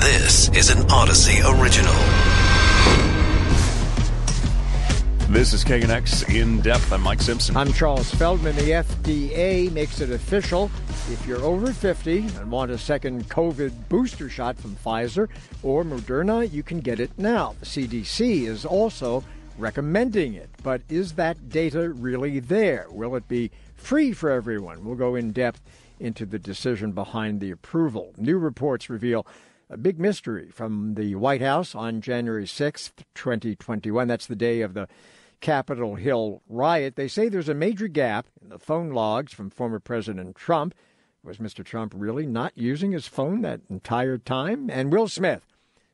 This is an Audacy original. This is KNX In Depth. I'm Mike Simpson. I'm Charles Feldman. The FDA makes it official. If you're over 50 and want a second COVID booster shot from Pfizer or Moderna, you can get it now. The CDC is also recommending it. But is that data really there? Will it be free for everyone? We'll go in depth into the decision behind the approval. New reports reveal a big mystery from the White House on January 6th, 2021. That's the day of the Capitol Hill riot. They say there's a major gap in the phone logs from former President Trump. Was Mr. Trump really not using his phone that entire time? And Will Smith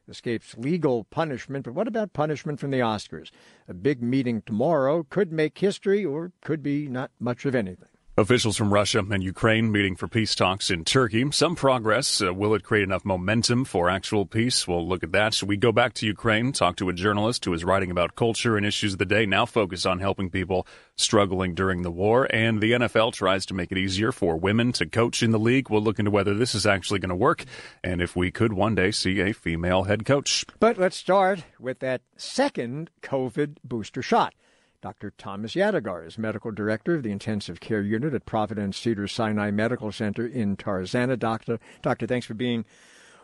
escapes legal punishment, but what about punishment from the Oscars? A big meeting tomorrow could make history or could be not much of anything. Officials from Russia and Ukraine meeting for peace talks in Turkey. Some progress. Uh, will it create enough momentum for actual peace? We'll look at that. we go back to Ukraine, talk to a journalist who is writing about culture and issues of the day, now focus on helping people struggling during the war. And the NFL tries to make it easier for women to coach in the league. We'll look into whether this is actually going to work and if we could one day see a female head coach. But let's start with that second COVID booster shot. Dr. Thomas Yadegar is medical director of the intensive care unit at Providence Cedar Sinai Medical Center in Tarzana. Doctor, doctor, thanks for being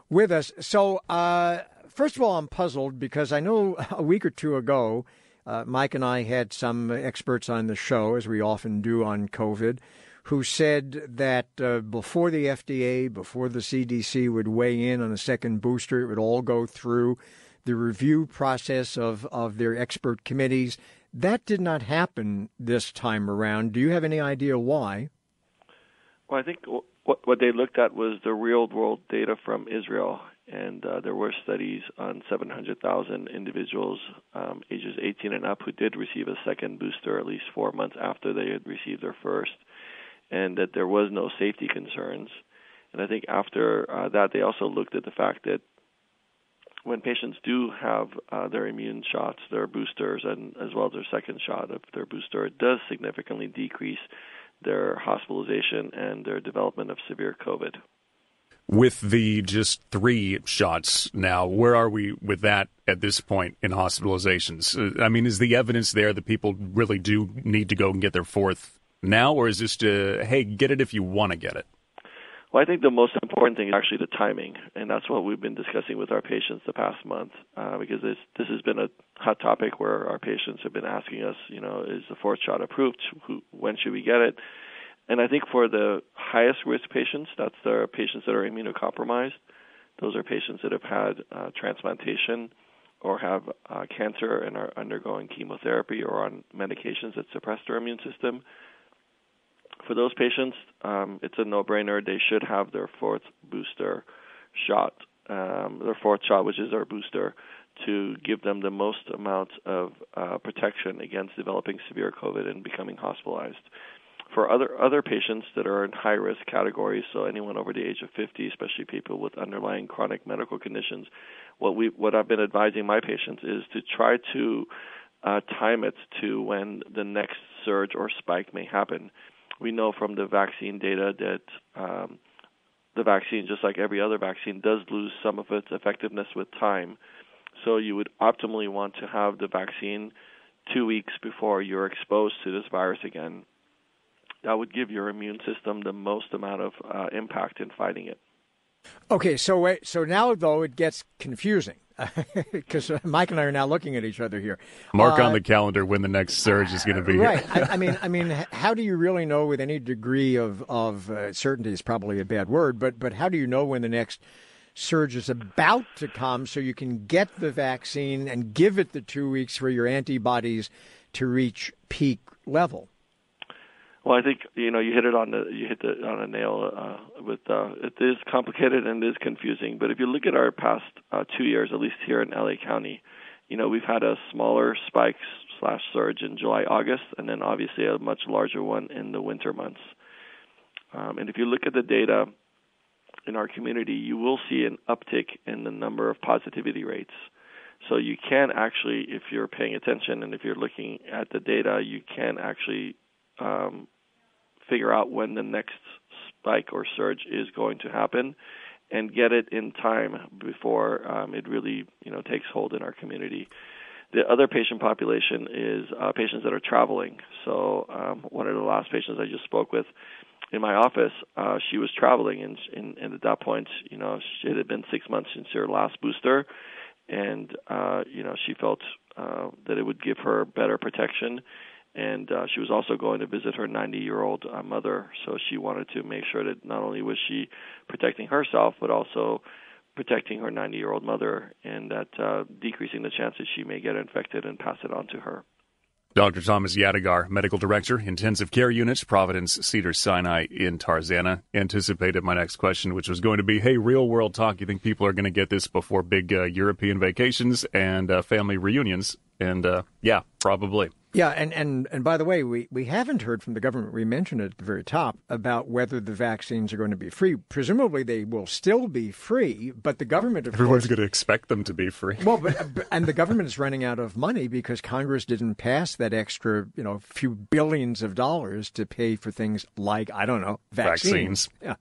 with us. So, uh, first of all, I'm puzzled because I know a week or two ago, uh, Mike and I had some experts on the show, as we often do on COVID, who said that uh, before the FDA, before the CDC would weigh in on a second booster, it would all go through the review process of, of their expert committees that did not happen this time around. Do you have any idea why? Well, I think what what they looked at was the real world data from Israel, and uh, there were studies on 700,000 individuals um, ages 18 and up who did receive a second booster at least four months after they had received their first, and that there was no safety concerns. And I think after uh, that, they also looked at the fact that when patients do have uh, their immune shots, their boosters, and as well as their second shot of their booster, it does significantly decrease their hospitalization and their development of severe COVID. With the just three shots now, where are we with that at this point in hospitalizations? Uh, I mean, is the evidence there that people really do need to go and get their fourth now, or is this to, hey, get it if you want to get it? Well, I think the most important thing is actually the timing, and that's what we've been discussing with our patients the past month, uh, because this this has been a hot topic where our patients have been asking us, you know, is the fourth shot approved? Who, when should we get it? And I think for the highest risk patients, that's the patients that are immunocompromised. Those are patients that have had uh, transplantation or have uh, cancer and are undergoing chemotherapy or on medications that suppress their immune system for those patients, um, it's a no-brainer. They should have their fourth booster shot, um, their fourth shot, which is their booster, to give them the most amount of uh, protection against developing severe COVID and becoming hospitalized. For other other patients that are in high risk categories, so anyone over the age of 50, especially people with underlying chronic medical conditions, what we what I've been advising my patients is to try to uh, time it to when the next surge or spike may happen we know from the vaccine data that um, the vaccine, just like every other vaccine, does lose some of its effectiveness with time. So you would optimally want to have the vaccine two weeks before you're exposed to this virus again. That would give your immune system the most amount of uh, impact in fighting it. Okay, so wait, so now though it gets confusing because Mike and I are now looking at each other here. Mark uh, on the calendar when the next surge is going to be. Right. I, I, mean, I mean, how do you really know with any degree of of uh, certainty is probably a bad word, but but how do you know when the next surge is about to come so you can get the vaccine and give it the two weeks for your antibodies to reach peak level? Well, I think you know you hit it on the you hit the on a nail uh, with uh, it is complicated and it is confusing. But if you look at our past uh, two years, at least here in LA County, you know we've had a smaller spike slash surge in July August, and then obviously a much larger one in the winter months. Um, and if you look at the data in our community, you will see an uptick in the number of positivity rates. So you can actually, if you're paying attention and if you're looking at the data, you can actually um, figure out when the next spike or surge is going to happen. and get it in time before um, it really you know takes hold in our community. The other patient population is uh, patients that are traveling. So um, one of the last patients I just spoke with in my office, uh, she was traveling, and, and, and at that point, you know, it had been six months since her last booster, and uh, you know, she felt uh, that it would give her better protection and uh, she was also going to visit her 90 year old uh, mother so she wanted to make sure that not only was she protecting herself but also protecting her 90 year old mother and that uh, decreasing the chances she may get infected and pass it on to her Dr. Thomas Yadegar, Medical Director, Intensive Care Unit, Providence Cedar Sinai in Tarzana, anticipated my next question, which was going to be, hey, real world talk, you think people are going to get this before big uh, European vacations and uh, family reunions? And uh, yeah, probably. Yeah, and, and, and by the way, we, we haven't heard from the government, we mentioned it at the very top, about whether the vaccines are going to be free. Presumably they will still be free, but the government... Everyone's going to expect them to be free. Well, but, uh, and the government is running out of money because Congress didn't pass that extra, you know, few billions of dollars to pay for things like, I don't know, vaccines. vaccines. Yeah.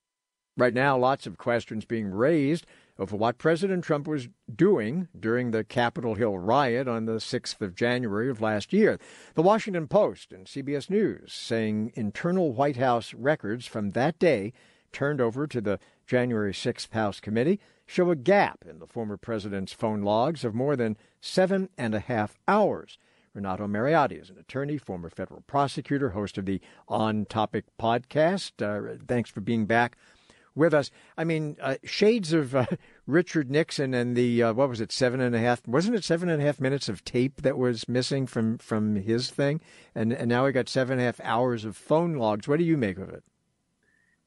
Right now, lots of questions being raised over what President Trump was doing during the Capitol Hill riot on the 6th of January of last year. The Washington Post and CBS News saying internal White House records from that day turned over to the January 6th House Committee show a gap in the former president's phone logs of more than seven and a half hours. Renato Mariotti is an attorney, former federal prosecutor, host of the On Topic podcast. Uh, thanks for being back with us. I mean, uh, shades of uh, Richard Nixon and the uh, what was it, seven and a half? Wasn't it seven and a half minutes of tape that was missing from from his thing? And and now we got seven and a half hours of phone logs. What do you make of it?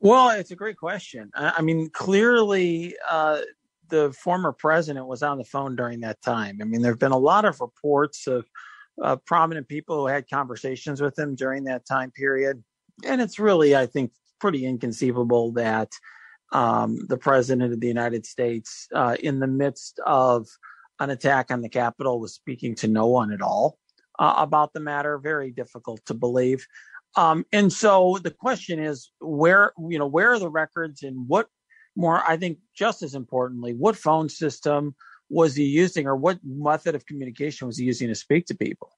Well, it's a great question. I mean, clearly, uh, the former president was on the phone during that time. I mean, there have been a lot of reports of uh, prominent people who had conversations with him during that time period. And it's really, I think, pretty inconceivable that um, the president of the United States, uh, in the midst of an attack on the Capitol, was speaking to no one at all uh, about the matter. Very difficult to believe. Um, and so the question is, where you know where are the records, and what more? I think just as importantly, what phone system was he using, or what method of communication was he using to speak to people?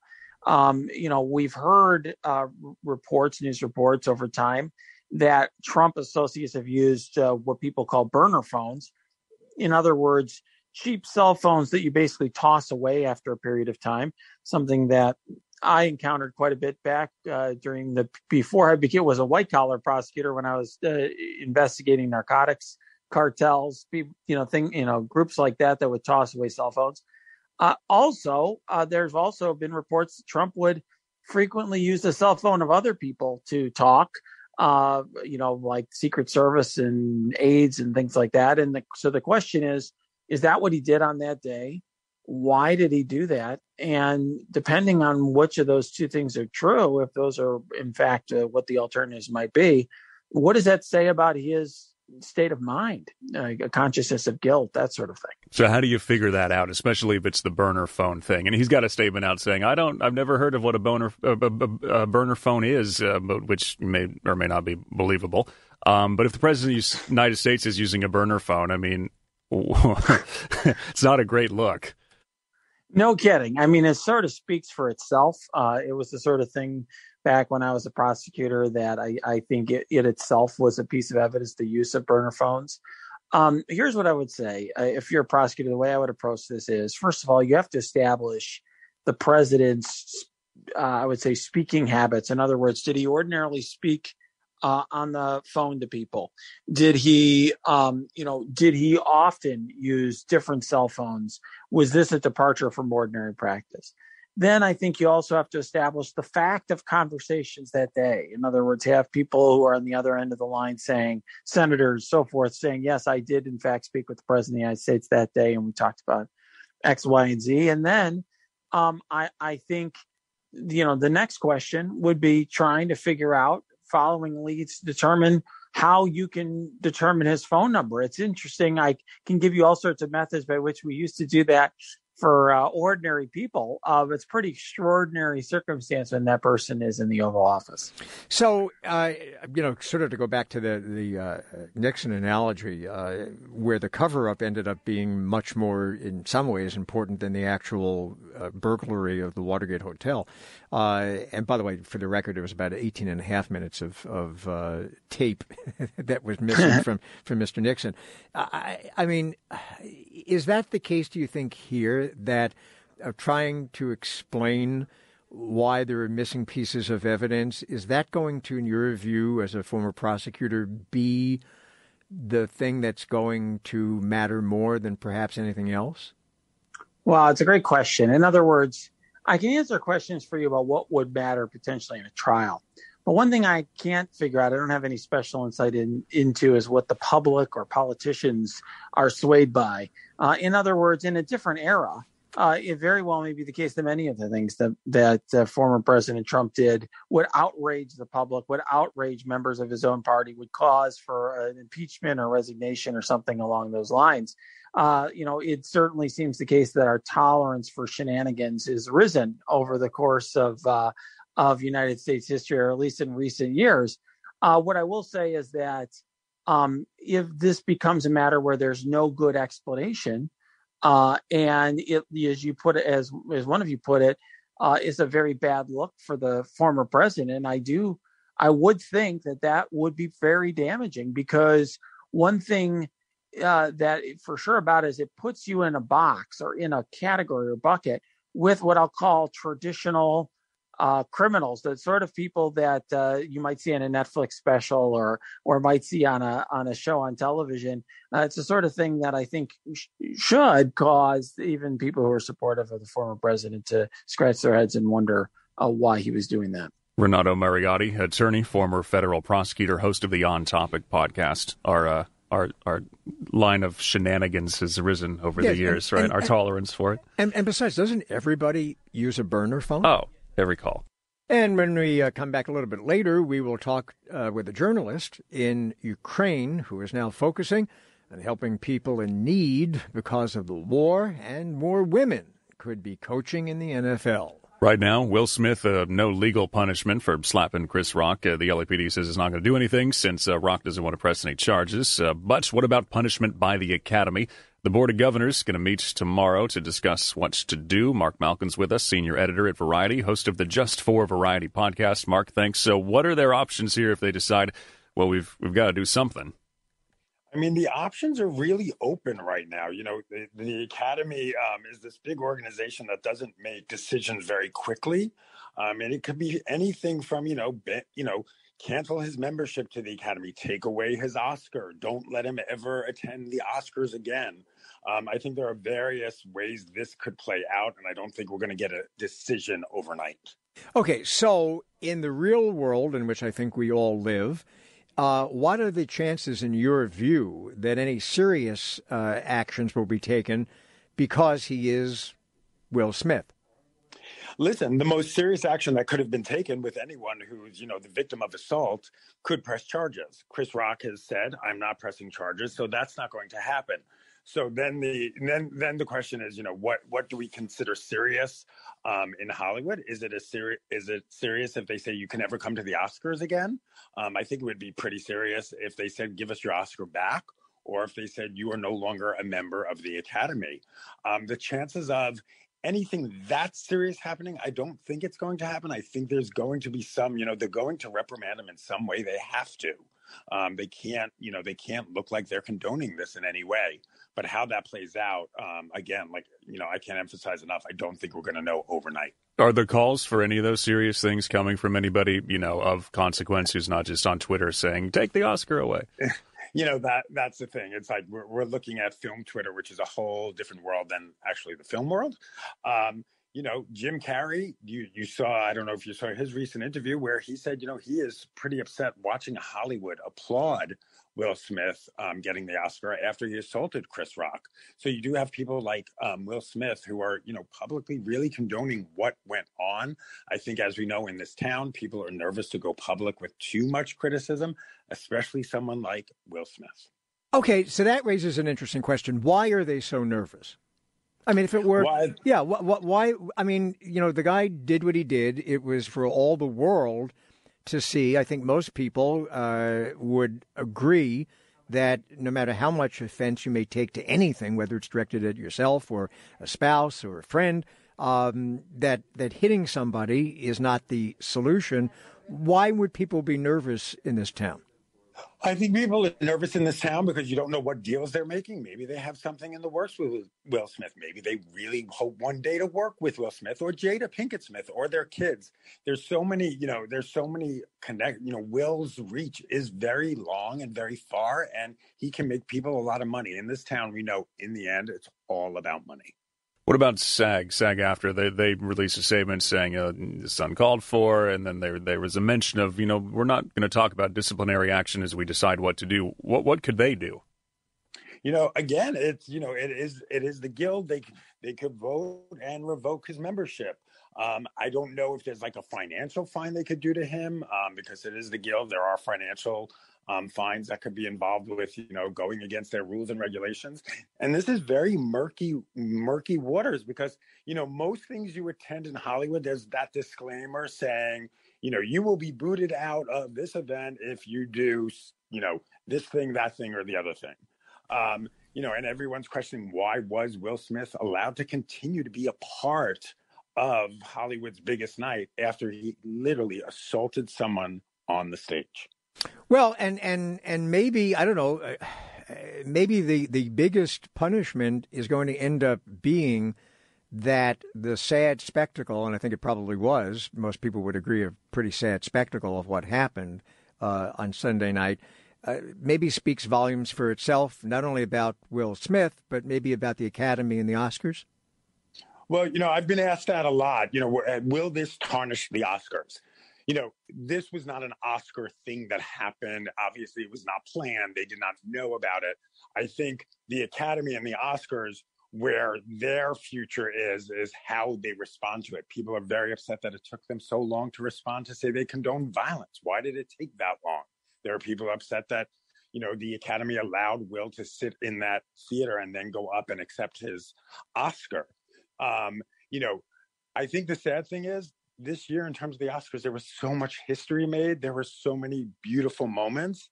Um, you know, we've heard uh, reports, news reports over time that Trump associates have used uh, what people call burner phones. In other words, cheap cell phones that you basically toss away after a period of time, something that I encountered quite a bit back uh, during the before I became was a white collar prosecutor when I was uh, investigating narcotics cartels, you know, thing, you know, groups like that that would toss away cell phones. Uh, also, uh, there's also been reports that Trump would frequently use the cell phone of other people to talk uh, you know, like Secret Service and aides and things like that. And the, so the question is, is that what he did on that day? Why did he do that? And depending on which of those two things are true, if those are in fact uh, what the alternatives might be, what does that say about his state of mind, a consciousness of guilt, that sort of thing. So how do you figure that out, especially if it's the burner phone thing? And he's got a statement out saying, "I don't, I've never heard of what a boner, a, a, a burner phone is, uh, but which may or may not be believable." Um, but if the president of the United States is using a burner phone, I mean, it's not a great look. No kidding. I mean, it sort of speaks for itself. Uh, it was the sort of thing back when I was a prosecutor that I, I think it, it, itself was a piece of evidence, the use of burner phones. Um, here's what I would say. Uh, if you're a prosecutor, the way I would approach this is first of all, you have to establish the president's, uh, I would say, speaking habits. In other words, did he ordinarily speak uh, on the phone to people? Did he, um, you know, did he often use different cell phones? Was this a departure from ordinary practice? Then I think you also have to establish the fact of conversations that day. In other words, have people who are on the other end of the line saying, senators, so forth, saying, yes, I did in fact speak with the president of the United States that day, and we talked about X, Y, and Z. And then um, I, I think, you know, the next question would be trying to figure out following leads determine how you can determine his phone number. It's interesting. I can give you all sorts of methods by which we used to do that for uh, ordinary people, uh, it's pretty extraordinary circumstance when that person is in the Oval Office. So, uh, you know, sort of to go back to the the uh, Nixon analogy, uh, where the cover up ended up being much more, in some ways, important than the actual uh, burglary of the Watergate Hotel. and by the way, for the record, it was about 18 and a half minutes of of tape that was missing from from Mr. Nixon. I, I mean, is that the case? Do you think here? That of trying to explain why there are missing pieces of evidence, is that going to, in your view, as a former prosecutor, be the thing that's going to matter more than perhaps anything else? Well, it's a great question. In other words, I can answer questions for you about what would matter potentially in a trial. But one thing I can't figure out, I don't have any special insight in, into, is what the public or politicians are swayed by. Uh, in other words, in a different era, uh, it very well may be the case that many of the things that that uh, former President Trump did would outrage the public, would outrage members of his own party, would cause for an impeachment or resignation or something along those lines. Uh, you know, it certainly seems the case that our tolerance for shenanigans is risen over the course of uh, of United States history, or at least in recent years. Uh, what I will say is that um, if this becomes a matter where there's no good explanation, uh, and it, as you put it, as as one of you put it, uh, is a very bad look for the former president. And I do, I would think that that would be very damaging because one thing uh, that for sure about is it puts you in a box or in a category or bucket with what I'll call traditional uh, criminals, the sort of people that uh, you might see in a Netflix special or or might see on a on a show on television. Uh, it's the sort of thing that I think sh- should cause even people who are supportive of the former president to scratch their heads and wonder uh, why he was doing that. Renato Mariotti, attorney, former federal prosecutor, host of the On Topic podcast. Our uh, our our line of shenanigans has risen over yes, the years, and, right? And, our and, tolerance for it. And, and besides, doesn't everybody use a burner phone? Oh, every call. And when we uh, come back a little bit later, we will talk uh, with a journalist in Ukraine who is now focusing on helping people in need because of the war, and more women could be coaching in the NFL. Right now, Will Smith, uh, no legal punishment for slapping Chris Rock. Uh, the LAPD says it's not going to do anything since uh, Rock doesn't want to press any charges. Uh, but what about punishment by the Academy? The Board of Governors is going to meet tomorrow to discuss what to do. Mark Malkin's with us, senior editor at Variety, host of the Just for Variety podcast. Mark, thanks. So, what are their options here if they decide, well, we've we've got to do something? I mean, the options are really open right now. You know, the, the Academy um, is this big organization that doesn't make decisions very quickly, um, and it could be anything from you know, be, you know cancel his membership to the Academy, take away his Oscar, don't let him ever attend the Oscars again. Um, I think there are various ways this could play out, and I don't think we're going to get a decision overnight. Okay, so in the real world in which I think we all live, uh, what are the chances, in your view, that any serious uh, actions will be taken because he is Will Smith? Listen, the most serious action that could have been taken with anyone who's, you know, the victim of assault could press charges. Chris Rock has said, I'm not pressing charges, so that's not going to happen. So then the then then the question is, you know, what what do we consider serious um, in Hollywood? Is it a serious is it serious if they say you can never come to the Oscars again? Um, I think it would be pretty serious if they said give us your Oscar back, or if they said you are no longer a member of the Academy. Um, the chances of anything that serious happening, I don't think it's going to happen. I think there's going to be some, you know, they're going to reprimand him in some way. They have to. Um, they can't, you know, they can't look like they're condoning this in any way. But how that plays out, um, again, like you know, I can't emphasize enough. I don't think we're going to know overnight. Are there calls for any of those serious things coming from anybody, you know, of consequence who's not just on Twitter saying "take the Oscar away"? you know that that's the thing. It's like we're we're looking at film Twitter, which is a whole different world than actually the film world. Um, you know, Jim Carrey, you you saw, I don't know if you saw his recent interview where he said, you know, he is pretty upset watching Hollywood applaud Will Smith um, getting the Oscar after he assaulted Chris Rock. So you do have people like um, Will Smith who are, you know, publicly really condoning what went on. I think, as we know in this town, people are nervous to go public with too much criticism, especially someone like Will Smith. Okay, so that raises an interesting question. Why are they so nervous? I mean, if it were, why? yeah, what, what, why? I mean, you know, the guy did what he did. It was for all the world to see. I think most people uh, would agree that no matter how much offense you may take to anything, whether it's directed at yourself or a spouse or a friend, um, that that hitting somebody is not the solution. Why would people be nervous in this town? I think people are nervous in this town because you don't know what deals they're making. Maybe they have something in the works with Will Smith. Maybe they really hope one day to work with Will Smith or Jada Pinkett Smith or their kids. There's so many, you know, there's so many connect, you know, Will's reach is very long and very far and he can make people a lot of money. In this town, we know in the end, it's all about money. What about SAG? SAG after they they released a statement saying uh, it's uncalled for, and then there there was a mention of you know we're not going to talk about disciplinary action as we decide what to do. What what could they do? You know, again, it's you know it is it is the guild. They they could vote and revoke his membership. Um, I don't know if there's like a financial fine they could do to him um, because it is the guild. There are financial um, fines that could be involved with you know going against their rules and regulations. And this is very murky, murky waters because you know most things you attend in Hollywood, there's that disclaimer saying you know you will be booted out of this event if you do you know this thing, that thing, or the other thing. Um, you know, and everyone's questioning why was Will Smith allowed to continue to be a part of Hollywood's biggest night after he literally assaulted someone on the stage. Well, and and and maybe I don't know, uh, maybe the the biggest punishment is going to end up being that the sad spectacle, and I think it probably was. Most people would agree a pretty sad spectacle of what happened uh, on Sunday night. Uh, maybe speaks volumes for itself, not only about Will Smith, but maybe about the Academy and the Oscars. Well, you know, I've been asked that a lot. You know, uh, will this tarnish the Oscars? You know, this was not an Oscar thing that happened. Obviously, it was not planned. They did not know about it. I think the Academy and the Oscars, where their future is, is how they respond to it. People are very upset that it took them so long to respond to say they condone violence. Why did it take that long? There are people upset that you know, the Academy allowed Will to sit in that theater and then go up and accept his Oscar. Um, you know, I think the sad thing is this year, in terms of the Oscars, there was so much history made. There were so many beautiful moments,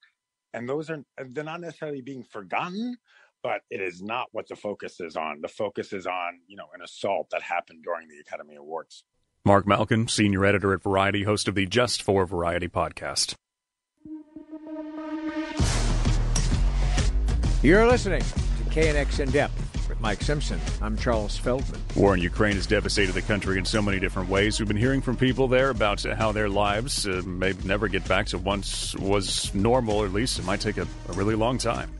and those are they're not necessarily being forgotten, but it is not what the focus is on. The focus is on you know an assault that happened during the Academy Awards. Mark Malkin, senior editor at Variety, host of the Just for Variety podcast. You're listening to KNX In Depth. Mike Simpson. I'm Charles Feldman. War in Ukraine has devastated the country in so many different ways. We've been hearing from people there about how their lives uh, may never get back to once was normal, or at least it might take a, a really long time.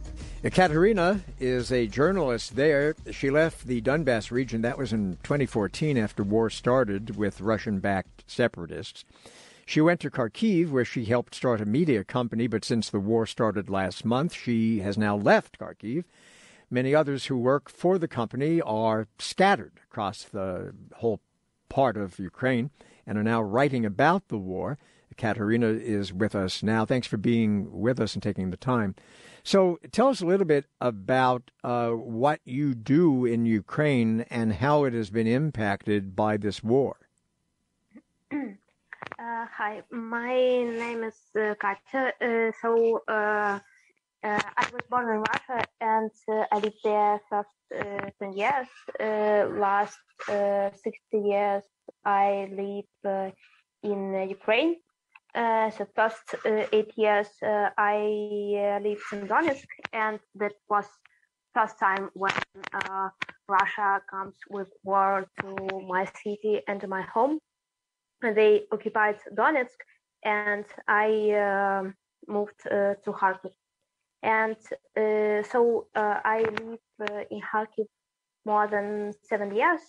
Ekaterina is a journalist there. She left the Donbass region. That was in 2014 after war started with Russian backed separatists. She went to Kharkiv, where she helped start a media company, but since the war started last month, she has now left Kharkiv Many others who work for the company are scattered across the whole part of Ukraine and are now writing about the war. Katerina is with us now. Thanks for being with us and taking the time. So, tell us a little bit about uh, what you do in Ukraine and how it has been impacted by this war. Uh, hi, my name is uh, Katya. Uh, so, uh, I was born in Russia and uh, I lived there for uh, 10 years. last 60 years I live in Ukraine. so first eight years I lived in Donetsk and that was first time when uh, Russia comes with war to my city and my home. They occupied Donetsk, and I uh, moved to Kharkiv. And uh, so uh, I live uh, in Kharkiv more than seven years.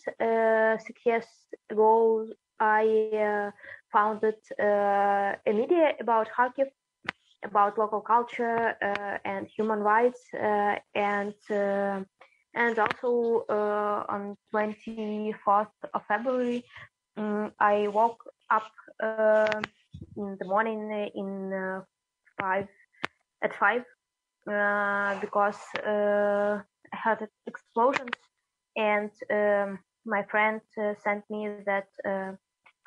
six years ago, I founded a media about Kharkiv about local culture uh, and human rights uh, and uh, and also on 24th of February um, I woke up in the morning in five at five uh, because uh, I had explosions and um, my friend uh, sent me that uh,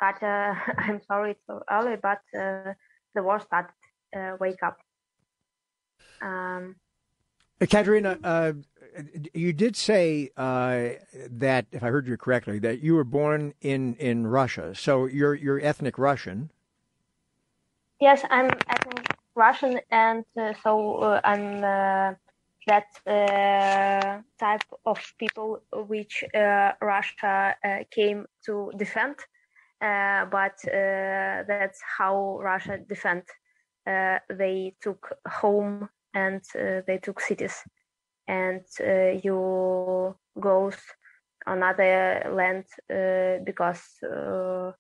Katya, I'm sorry it's so early, but uh, the war started. Uh, wake up. Um, Katerina, uh, you did say uh, that, if I heard you correctly, that you were born in, in Russia. So you're you're ethnic Russian. Yes, I'm ethnic Russian, and uh, so uh, I'm uh, that uh, type of people which Russia came to defend. but that's how Russia defend. they took home and they took cities and uh, you goes another land uh, because uh,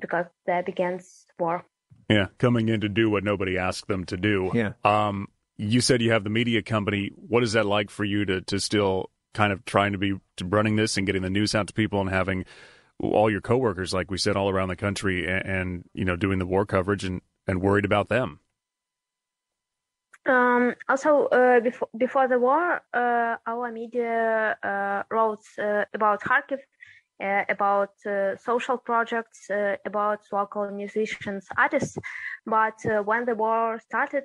because there begins war. Yeah, coming in to do what nobody asked them to do. Yeah. Um, you said you have the media company. What is that like for you to to still kind of trying to be to running this and getting the news out to people and having all your coworkers, like we said, all around the country, and, and you know, doing the war coverage and and worried about them. Um, also, uh, before before the war, uh, our media uh, wrote uh, about Kharkiv, uh, about uh, social projects, about local musicians, artists. But when the war started,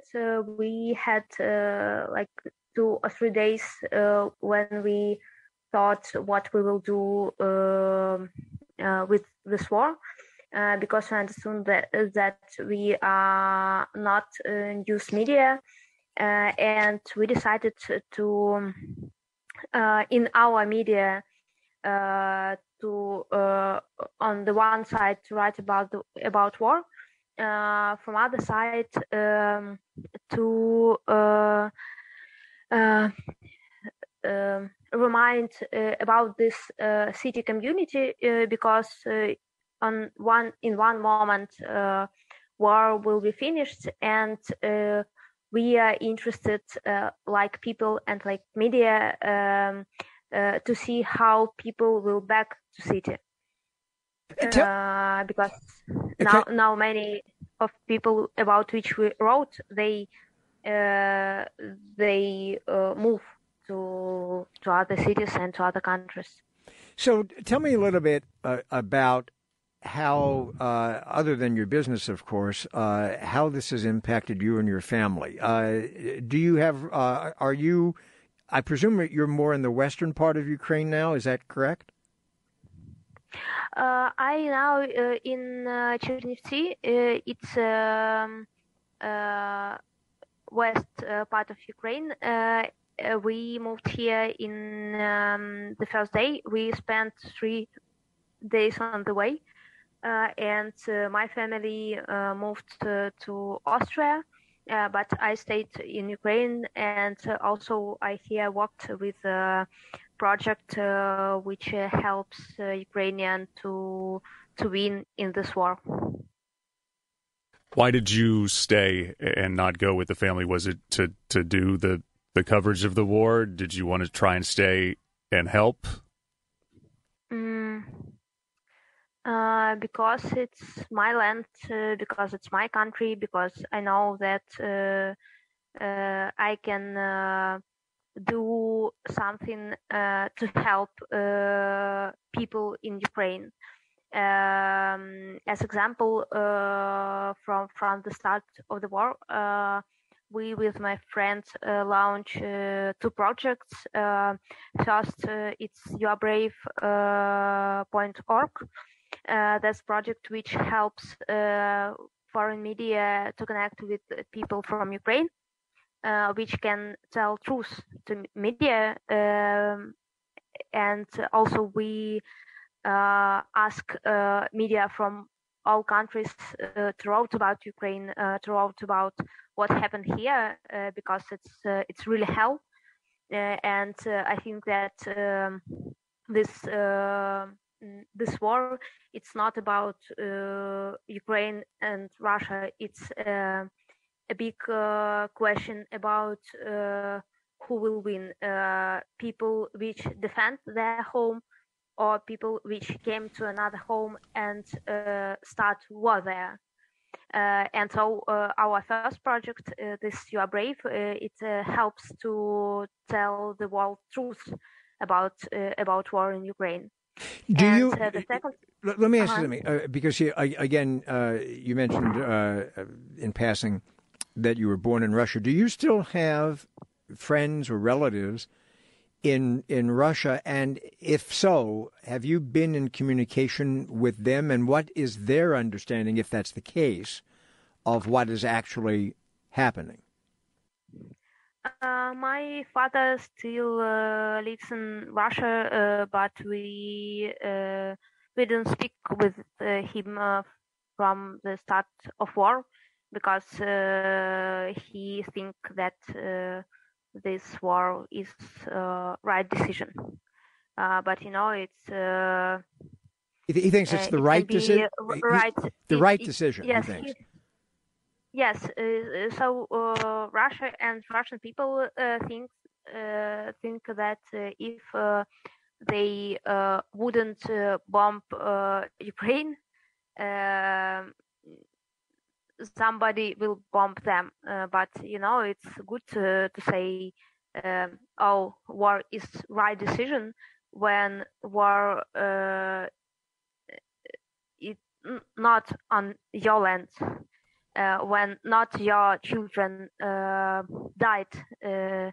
we had like two or three days when we thought what we will do um, with this war. because we understood that, that we are not news media, uh, and we decided to, uh, in our media, uh, to on the one side to write about the, about war, from other side um, to um, remind uh, about this uh, city community uh, because on one in one moment war will be finished and we are interested, uh, like people and like media, um, uh, to see how people will back to city. Uh, because now, now many of people about which we wrote, they uh, they uh, move to to other cities and to other countries. So, tell me a little bit uh, about how, uh, other than your business, of course, uh, how this has impacted you and your family. Uh, do you have? Uh, are you? I presume you're more in the western part of Ukraine now. Is that correct? Uh, I now uh, in uh, Chernivtsi. it's um, west part of Ukraine. we moved here in um, the first day. We spent three days on the way uh, and uh, my family uh, moved to Austria. Uh, but I stayed in Ukraine, and uh, also I here worked with a project uh, which helps Ukrainian to to win in this war. Why did you stay and not go with the family? Was it to to do the the coverage of the war? Did you want to try and stay and help? Mm, uh, because it's my land, uh, because it's my country, because I know that uh, uh I can uh, do something to help people in Ukraine. Um, as example, from from the start of the war, we with my friends uh, launch uh, two projects. Uh, first, it's youarebrave.org, uh, that's project which helps uh, foreign media to connect with people from Ukraine, uh, which can tell truth to media. Um, and also we uh, ask uh, media from all countries uh, write about Ukraine, to write about what happened here, because it's it's really hell. and I think that um, this this war it's not about uh, Ukraine and Russia. It's uh, a big uh, question about uh, who will win: uh, people which defend their home, or people which came to another home and uh, start war there. and so our first project, this You Are Brave, it helps to tell the world truth about about war in Ukraine. Do and, you? the second, let, let me ask uh-huh. you something, uh, because you, I, again, uh, you mentioned uh, in passing that you were born in Russia. Do you still have friends or relatives in in Russia? And if so, have you been in communication with them? And what is their understanding, if that's the case, of what is actually happening? Uh, my father still uh, lives in Russia, uh, but we uh, we didn't speak with uh, him uh, from the start of war because he think that this war is right decision. but you know, it's. he thinks it's the right decision. Right, the it- right it- decision. Yes, he thinks. he- Yes, uh, so uh, Russia and Russian people uh, think uh, think that uh, if uh, they uh, wouldn't uh, bomb uh, Ukraine, um somebody will bomb them. Uh, but you know, it's good to, to say, um, "Oh, war is right decision." When war uh, it not on your land uh, when not your children uh, died uh,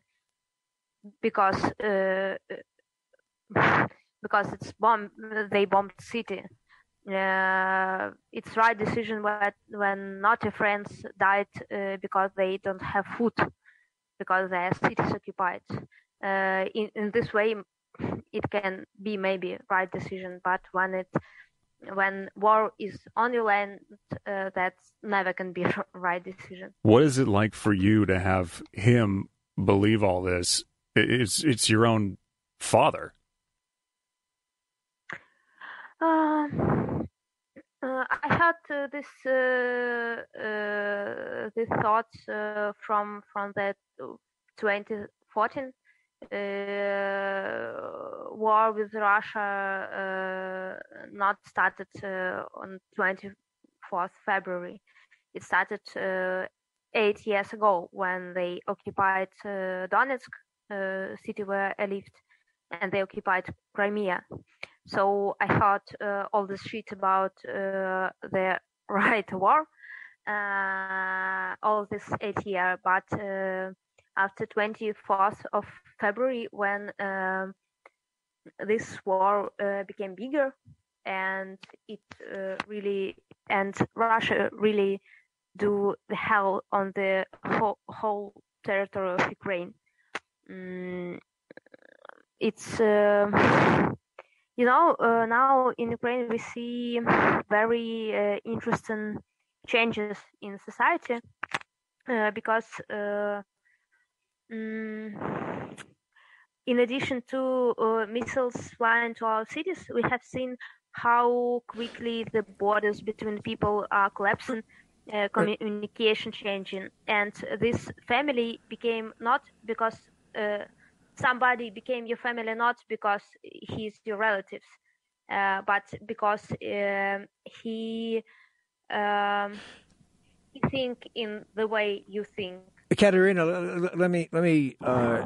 because uh, because it's bomb they bombed city. Uh, it's right decision when when not your friends died uh, because they don't have food because their city is occupied. In in this way, it can be maybe right decision, but when it when war is on your land, uh, that's never can be a right decision. What is it like for you to have him believe all this? It's it's your own father. Um, uh, I had uh, this uh, uh, this thoughts uh, from from that 2014 uh, war with Russia not started uh, on 24th February. It started uh, eight years ago when they occupied uh, Donetsk, city where I lived, and they occupied Crimea. So I thought uh, all this shit about uh, the right war, uh, all this eight year, but uh, after 24th of February, when um, this war uh, became bigger, and it uh, really and Russia really do the hell on the whole, whole territory of Ukraine. Mm, it's um you know uh, now in Ukraine we see very uh, interesting changes in society uh, because uh, mm, in addition to uh, missiles flying to our cities, we have seen how quickly the borders between people are collapsing, uh, communication changing, and this family became not because uh, somebody became your family not because he's your relatives, uh, but because um he um, he think in the way you think. Katerina, let me let me uh,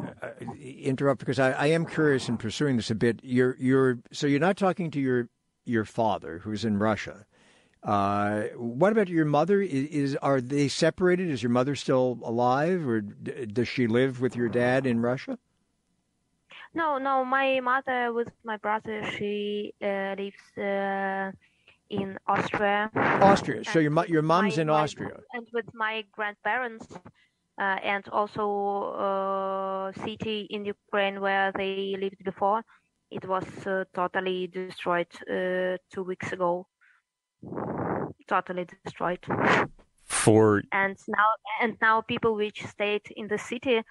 interrupt because I, I am curious in pursuing this a bit. You're you're so you're not talking to your your father who's in Russia. Uh, what about your mother? Is, is are they separated? Is your mother still alive, or d- does she live with your dad in Russia? No, no, my mother with my brother, she uh, lives uh, in Austria. Austria. So And your your mom's my- in Austria. And with my grandparents, uh, and also uh, city in Ukraine where they lived before. It was uh, totally destroyed uh, two weeks ago. Totally destroyed. For and now and now people which stayed in the city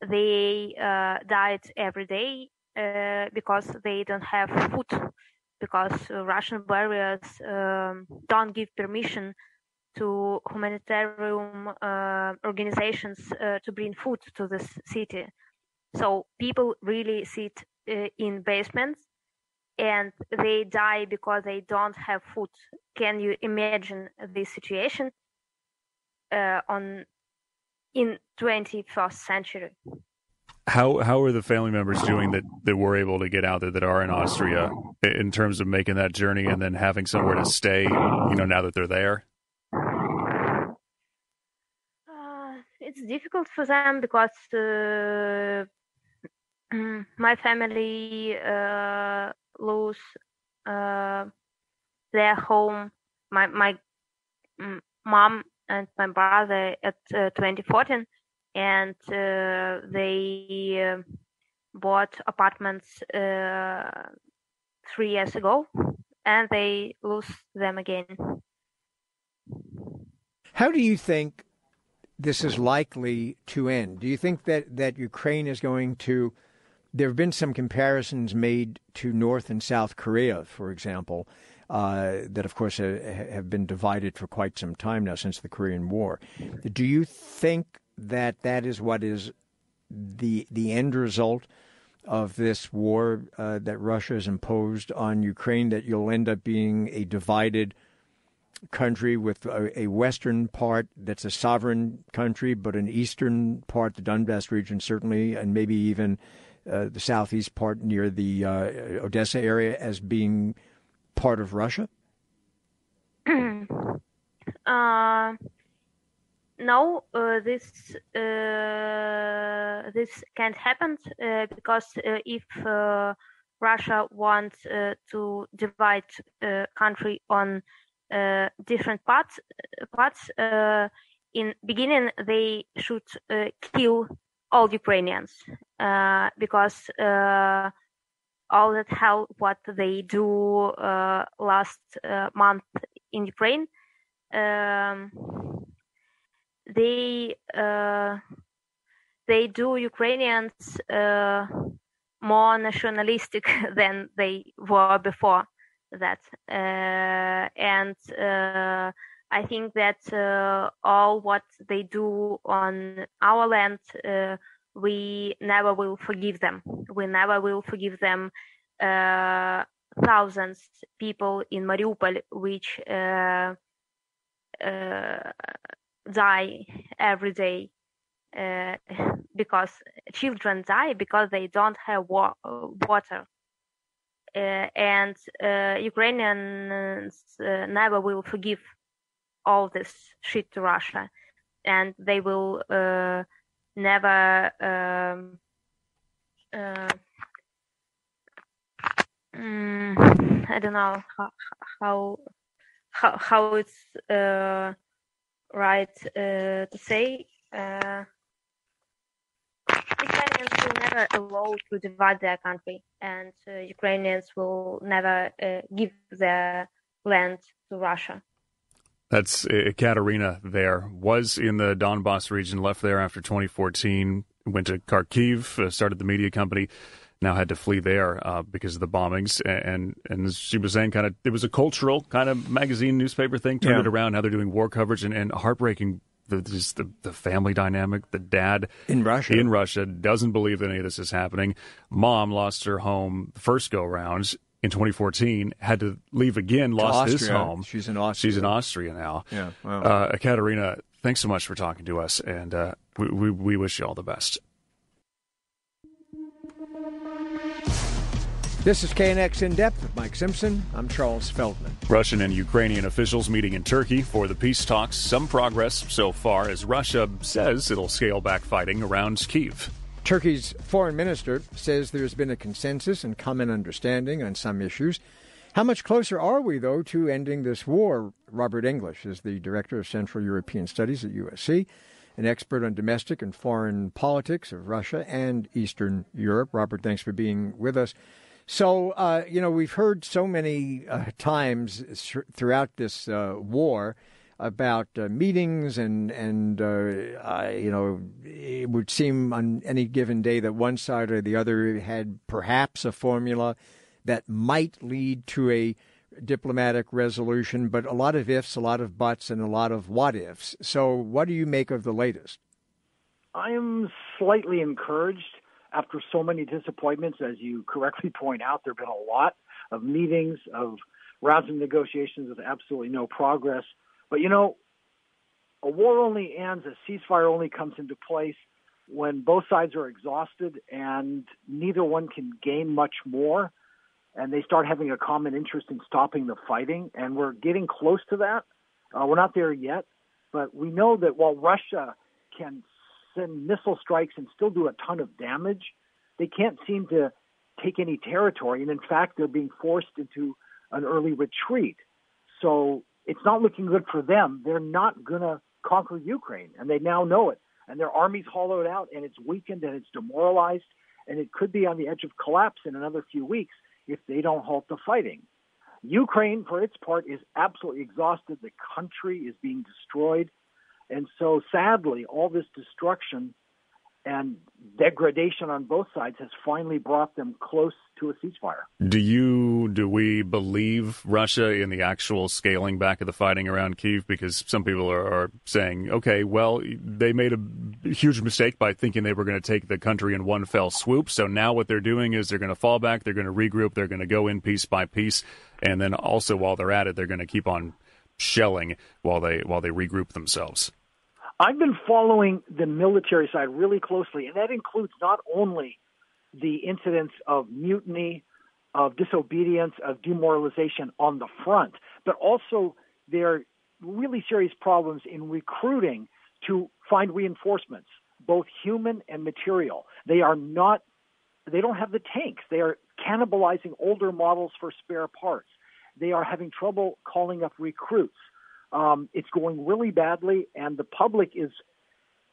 they uh, died every day uh, because they don't have food because uh, russian barriers um, don't give permission to humanitarian uh, organizations uh, to bring food to this city so people really sit uh, in basements and they die because they don't have food can you imagine this situation uh, on in 21st century How how are the family members doing that that were able to get out there that are in Austria in terms of making that journey and then having somewhere to stay? You know, now that they're there. Uh, it's difficult for them because uh, my family uh, lose uh, their home. My my mom and my brother at uh, 2014 and they bought apartments three years ago and they lose them again. How do you think this is likely to end? Do you think that, that Ukraine is going to? There have been some comparisons made to North and South Korea, for example, uh, that of course have been divided for quite some time now since the Korean War. Do you think that that is what is the the end result of this war uh, that Russia has imposed on Ukraine. That you'll end up being a divided country with a, a, western part that's a sovereign country, but an eastern part, the Donbass region certainly, and maybe even uh, the southeast part near the uh, Odessa area as being part of Russia. uh, no, uh, this uh, this can't happen uh, because uh, if uh, Russia wants uh, to divide a country on Uh, different parts, uh, parts uh, in beginning they should kill all Ukrainians because all that hell what they do last month in Ukraine. Um, they uh, they do Ukrainians uh, more nationalistic than they were before that, uh, and uh, I think that uh, all what they do on our land, uh, we never will forgive them. We never will forgive them. thousands people in Mariupol, which die every day uh, because children die because they don't have wa- water. Uh, and uh, Ukrainians uh, never will forgive all this shit to Russia, and they will never. Um, mm, I don't know how how how, how it's right to say uh, Ukrainians will never allow to divide their country, and uh, Ukrainians will never uh, give their land to Russia. That's uh, Katerina. There was in the Donbass region, left there after 2014, went to Kharkiv, uh, started the media company now had to flee there uh, because of the bombings. And and she was saying, kind of, it was a cultural kind of magazine newspaper thing. Turned yeah. it around. Now they're doing war coverage and, and heartbreaking. The, just the, the family dynamic. The dad in Russia in Russia doesn't believe that any of this is happening. Mom lost her home the first go rounds in 2014. Had to leave again. Lost his home. She's in Austria. She's in Austria now. Yeah. Wow. Uh, Katerina, thanks so much for talking to us, and uh, we, we we wish you all the best. This is KNX In Depth with Mike Simpson. I'm Charles Feldman. Russian and Ukrainian officials meeting in Turkey for the peace talks. Some progress so far as Russia says it'll scale back fighting around Kiev. Turkey's foreign minister says there's been a consensus and common understanding on some issues. How much closer are we, though, to ending this war? Robert English is the director of Central European Studies at USC, an expert on domestic and foreign politics of Russia and Eastern Europe. Robert, thanks for being with us. So, uh, you know, we've heard so many uh, times throughout this uh, war about uh, meetings, and and uh, you know, it would seem on any given day that one side or the other had perhaps a formula that might lead to a diplomatic resolution, but a lot of ifs, a lot of buts, and a lot of what ifs. So, what do you make of the latest? I am slightly encouraged after so many disappointments, as you correctly point out, there have been a lot of meetings, of rounds of negotiations with absolutely no progress. But you know, a war only ends, a ceasefire only comes into place when both sides are exhausted and neither one can gain much more, and they start having a common interest in stopping the fighting, and we're getting close to that. Uh, we're not there yet, but we know that while Russia can send missile strikes and still do a ton of damage, they can't seem to take any territory, and in fact, they're being forced into an early retreat. So it's not looking good for them. They're not going to conquer Ukraine, and they now know it. And their army's hollowed out, and it's weakened, and it's demoralized, and it could be on the edge of collapse in another few weeks if they don't halt the fighting. Ukraine, for its part, is absolutely exhausted. The country is being destroyed. And so, sadly, all this destruction and degradation on both sides has finally brought them close to a ceasefire. Do you do we believe Russia in the actual scaling back of the fighting around Kiev? Because some people are, are saying, okay, well, they made a huge mistake by thinking they were going to take the country in one fell swoop. So now what they're doing is they're going to fall back, they're going to regroup, they're going to go in piece by piece, and then also while they're at it, they're going to keep on shelling while they while they regroup themselves. I've been following the military side really closely, and that includes not only the incidents of mutiny, of disobedience, of demoralization on the front, but also their really serious problems in recruiting to find reinforcements, both human and material. They are not, they don't have the tanks. They are cannibalizing older models for spare parts. They are having trouble calling up recruits. Um, it's going really badly, and the public is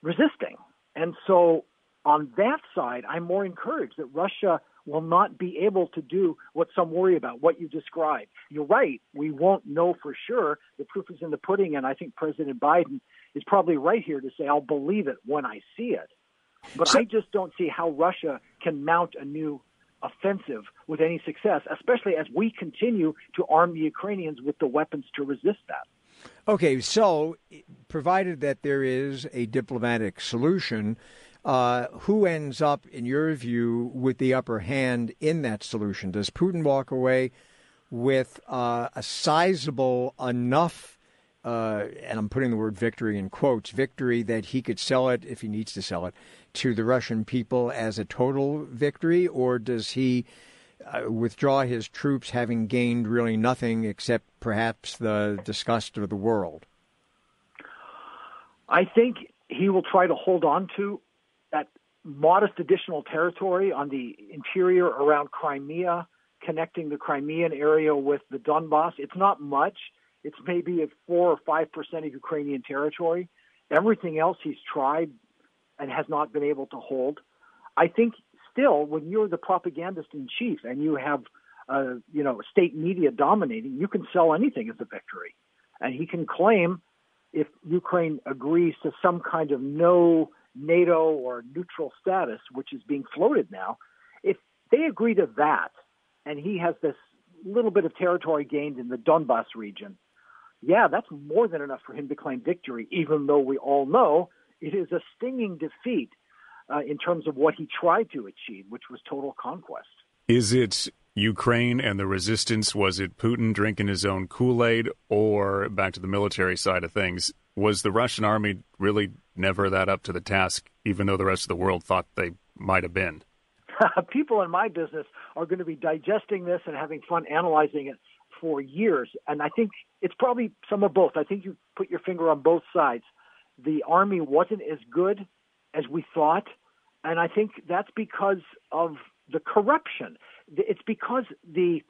resisting. And so, on that side, I'm more encouraged that Russia will not be able to do what some worry about, what you described. You're right. We won't know for sure. The proof is in the pudding, and I think President Biden is probably right here to say, I'll believe it when I see it. But so, I just don't see how Russia can mount a new offensive with any success, especially as we continue to arm the Ukrainians with the weapons to resist that. Okay, so provided that there is a diplomatic solution, uh, who ends up, in your view, with the upper hand in that solution? Does Putin walk away with uh, a sizable enough, uh, and I'm putting the word victory in quotes, victory that he could sell it if he needs to sell it to the Russian people as a total victory, or does he? Uh, withdraw his troops, having gained really nothing except perhaps the disgust of the world? I think he will try to hold on to that modest additional territory on the interior around Crimea, connecting the Crimean area with the Donbass. It's not much. It's maybe at four or five percent of Ukrainian territory. Everything else he's tried and has not been able to hold. I think still, when you're the propagandist in chief and you have, uh, you know, state media dominating, you can sell anything as a victory. And he can claim if Ukraine agrees to some kind of no NATO or neutral status, which is being floated now, if they agree to that, and he has this little bit of territory gained in the Donbass region, yeah, that's more than enough for him to claim victory, even though we all know it is a stinging defeat uh, in terms of what he tried to achieve, which was total conquest. Is it Ukraine and the resistance? Was it Putin drinking his own Kool Aid? Or back to the military side of things, was the Russian army really never that up to the task, even though the rest of the world thought they might have been? People in my business are going to be digesting this and having fun analyzing it for years. And I think it's probably some of both. I think you put your finger on both sides. The army wasn't as good as we thought. And I think that's because of the corruption. It's because the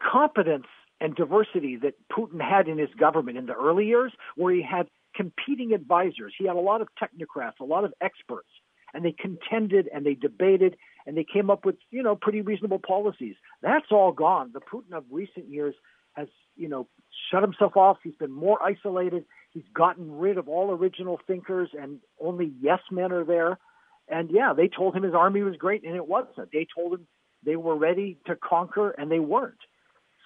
competence and diversity that Putin had in his government in the early years, where he had competing advisors. He had a lot of technocrats, a lot of experts, and they contended and they debated and they came up with, you know, pretty reasonable policies. That's all gone. The Putin of recent years has, you know, shut himself off. He's been more isolated. He's gotten rid of all original thinkers and only yes men are there. And yeah, they told him his army was great and it wasn't. They told him they were ready to conquer and they weren't.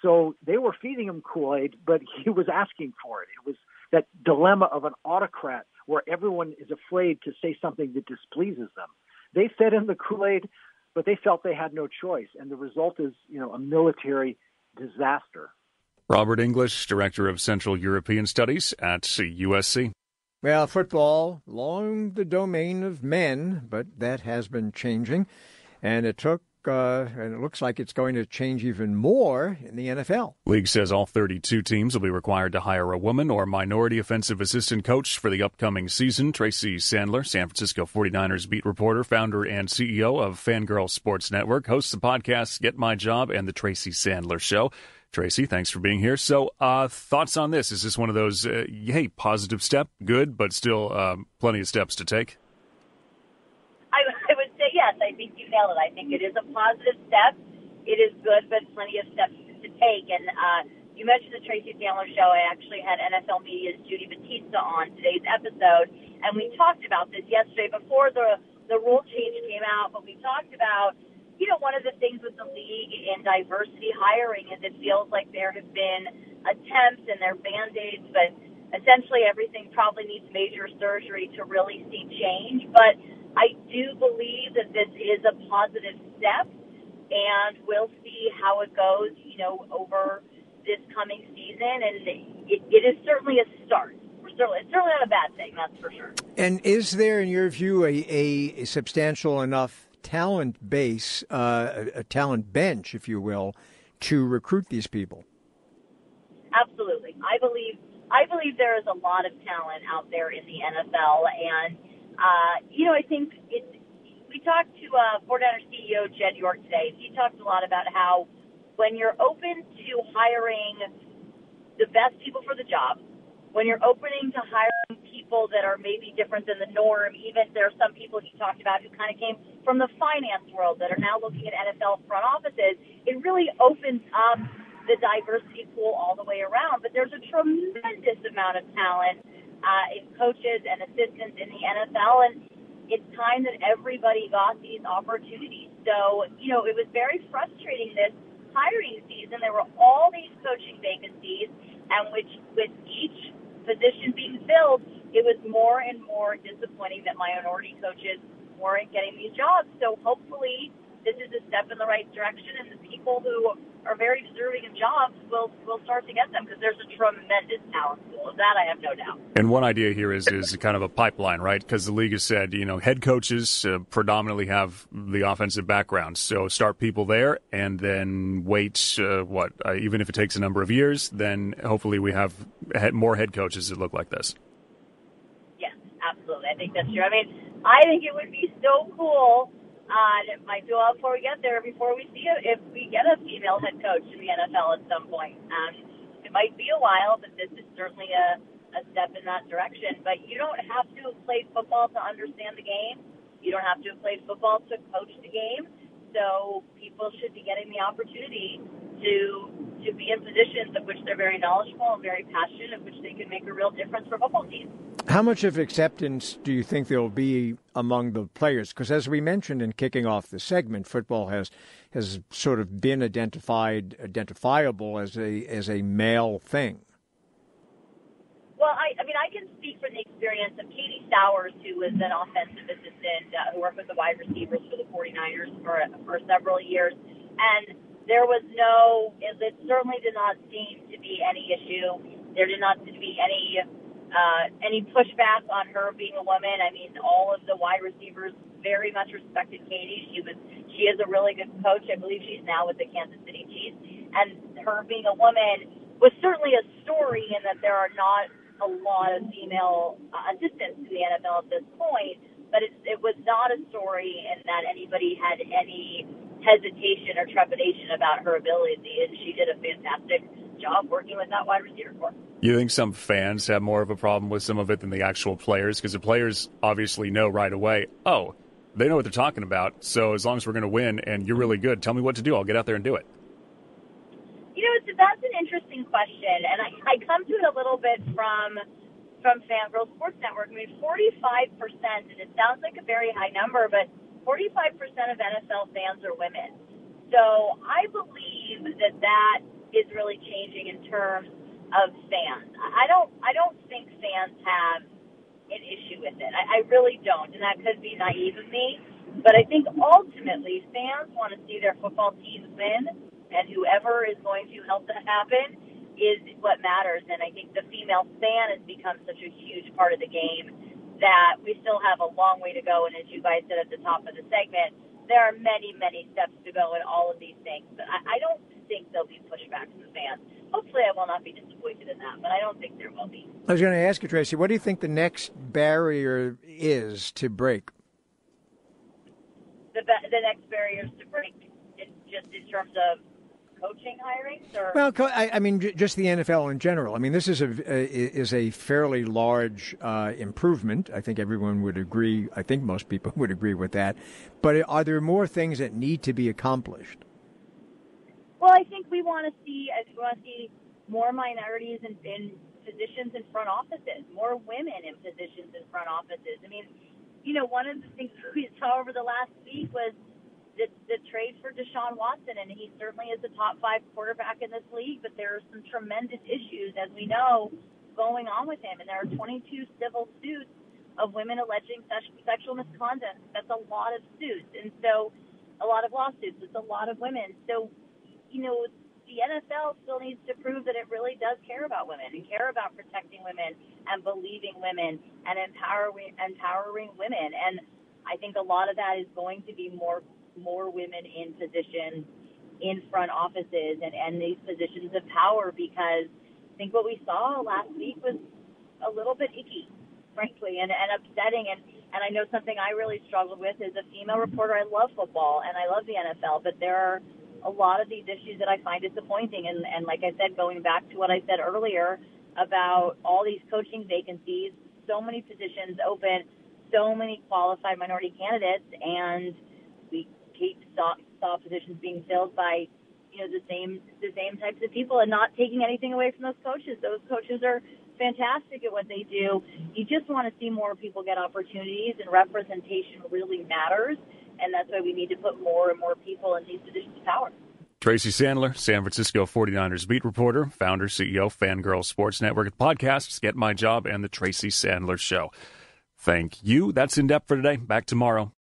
So they were feeding him Kool Aid, but he was asking for it. It was that dilemma of an autocrat where everyone is afraid to say something that displeases them. They fed him the Kool Aid, but they felt they had no choice. And the result is, you know, a military disaster. Robert English, Director of Central European Studies at USC. Well, football, long the domain of men, but that has been changing. And it took uh, and it looks like it's going to change even more in the NFL. League says all 32 teams will be required to hire a woman or minority offensive assistant coach for the upcoming season. Tracy Sandler, San Francisco 49ers beat reporter, founder, and CEO of Fangirl Sports Network, hosts the podcast Get My Job and the Tracy Sandler Show. Tracy, thanks for being here. So, uh, thoughts on this? Is this one of those, uh, hey, positive step, good, but still um, plenty of steps to take? I, I would say yes, I think you nailed it. I think it is a positive step. It is good, but plenty of steps to take. And uh, you mentioned the Tracy Sandler show. I actually had NFL Media's Judy Batista on today's episode, and we talked about this yesterday before the the rule change came out. But we talked about, you know, one of the things with the league in diversity hiring is it feels like there have been attempts and they're band aids, but essentially everything probably needs major surgery to really see change. But I do believe that this is a positive step, and we'll see how it goes, you know, over this coming season. And it, it is certainly a start. It's certainly not a bad thing, that's for sure. And is there, in your view, a, a substantial enough talent base, uh, a, a talent bench, if you will, to recruit these people? Absolutely. I believe I believe there is a lot of talent out there in the NFL, and uh, you know, I think it's, we talked to uh, 49ers CEO Jed York today. He talked a lot about how when you're open to hiring the best people for the job, when you're opening to hiring people that are maybe different than the norm, even there are some people he talked about who kind of came from the finance world that are now looking at NFL front offices, it really opens up the diversity pool all the way around. But there's a tremendous amount of talent uh, in coaches and assistants in the NFL, and it's time that everybody got these opportunities. So, you know, it was very frustrating this hiring season. There were all these coaching vacancies, and which with each position being filled, it was more and more disappointing that minority coaches weren't getting these jobs. So hopefully this is a step in the right direction, and the people who are very deserving of jobs will will start to get them because there's a tremendous talent pool. Of that I have no doubt. And one idea here is is kind of a pipeline, right? Because the league has said, you know, head coaches uh, predominantly have the offensive background, so start people there, and then wait. Uh, what? Uh, even if it takes a number of years, then hopefully we have more head coaches that look like this. Absolutely. I think that's true. I mean, I think it would be so cool uh, might be a while before we get there, before we see it, if we get a female head coach in the NFL at some point. Um, it might be a while, but this is certainly a, a step in that direction. But you don't have to have played football to understand the game. You don't have to have played football to coach the game. So people should be getting the opportunity to to be in positions of which they're very knowledgeable and very passionate, of which they can make a real difference for football teams. How much of acceptance do you think there will be among the players? Because as we mentioned in kicking off the segment, football has has sort of been identified identifiable as a as a male thing. Well, I, I mean, I can speak from the experience of Katie Sowers, who was an offensive assistant uh, who worked with the wide receivers for the 49ers for for several years, and there was no. It, it certainly did not seem to be any issue. There did not seem to be any uh, any pushback on her being a woman. I mean, all of the wide receivers very much respected Katie. She was she is a really good coach. I believe she's now with the Kansas City Chiefs, and her being a woman was certainly a story in that there are not a lot of female uh, assistants in the NFL at this point. But it, it was not a story in that anybody had any hesitation or trepidation about her ability, and she did a fantastic job working with that wide receiver corps. You think some fans have more of a problem with some of it than the actual players? Because the players obviously know right away, oh, they know what they're talking about. So as long as we're going to win and you're really good, tell me what to do. I'll get out there and do it. You know, it's, that's an interesting question, and I, I come to it a little bit from from Fangirl Sports Network. I mean, 45 percent, and it sounds like a very high number, but 45 percent of NFL fans are women. So I believe that that is really changing in terms of fans. I don't I don't think fans have an issue with it. I, I really don't, and that could be naive of me. But I think ultimately fans want to see their football teams win, and whoever is going to help that happen is what matters. And I think the female fan has become such a huge part of the game that we still have a long way to go. And as you guys said at the top of the segment, there are many, many steps to go in all of these things. But I, I don't think there'll be pushback from the fans. Hopefully, I will not be disappointed in that, but I don't think there will be. I was going to ask you, Tracy, what do you think the next barrier is to break? The, the next barriers to break, just in terms of coaching hirings? Or? Well, I, I, mean, just the NFL in general. I mean, this is a, is a fairly large uh, improvement. I think everyone would agree. I think most people would agree with that. But are there more things that need to be accomplished? Well, I think we want to see we want to see more minorities in, in positions in front offices, more women in positions in front offices. I mean, you know, one of the things we saw over the last week was trade for Deshaun Watson, and he certainly is a top five quarterback in this league. But there are some tremendous issues, as we know, going on with him, and there are 22 civil suits of women alleging sexual misconduct. That's a lot of suits, and so a lot of lawsuits. It's a lot of women. So, you know, the NFL still needs to prove that it really does care about women and care about protecting women and believing women and empowering empowering women. And I think a lot of that is going to be more more women in positions in front offices and, and these positions of power because I think what we saw last week was a little bit icky, frankly, and, and upsetting. And, and I know something I really struggled with as a female reporter. I love football and I love the NFL, but there are a lot of these issues that I find disappointing. And, and like I said, going back to what I said earlier about all these coaching vacancies, so many positions open, so many qualified minority candidates, and keep saw, saw positions being filled by you know the same the same types of people and not taking anything away from those coaches. Those coaches are fantastic at what they do. You just want to see more people get opportunities and representation really matters and that's why we need to put more and more people in these positions of power. Tracy Sandler, San Francisco 49ers beat reporter, founder, CEO, Fangirl Sports Network podcasts, Get My Job, and The Tracy Sandler Show. Thank you. That's in depth for today. Back tomorrow.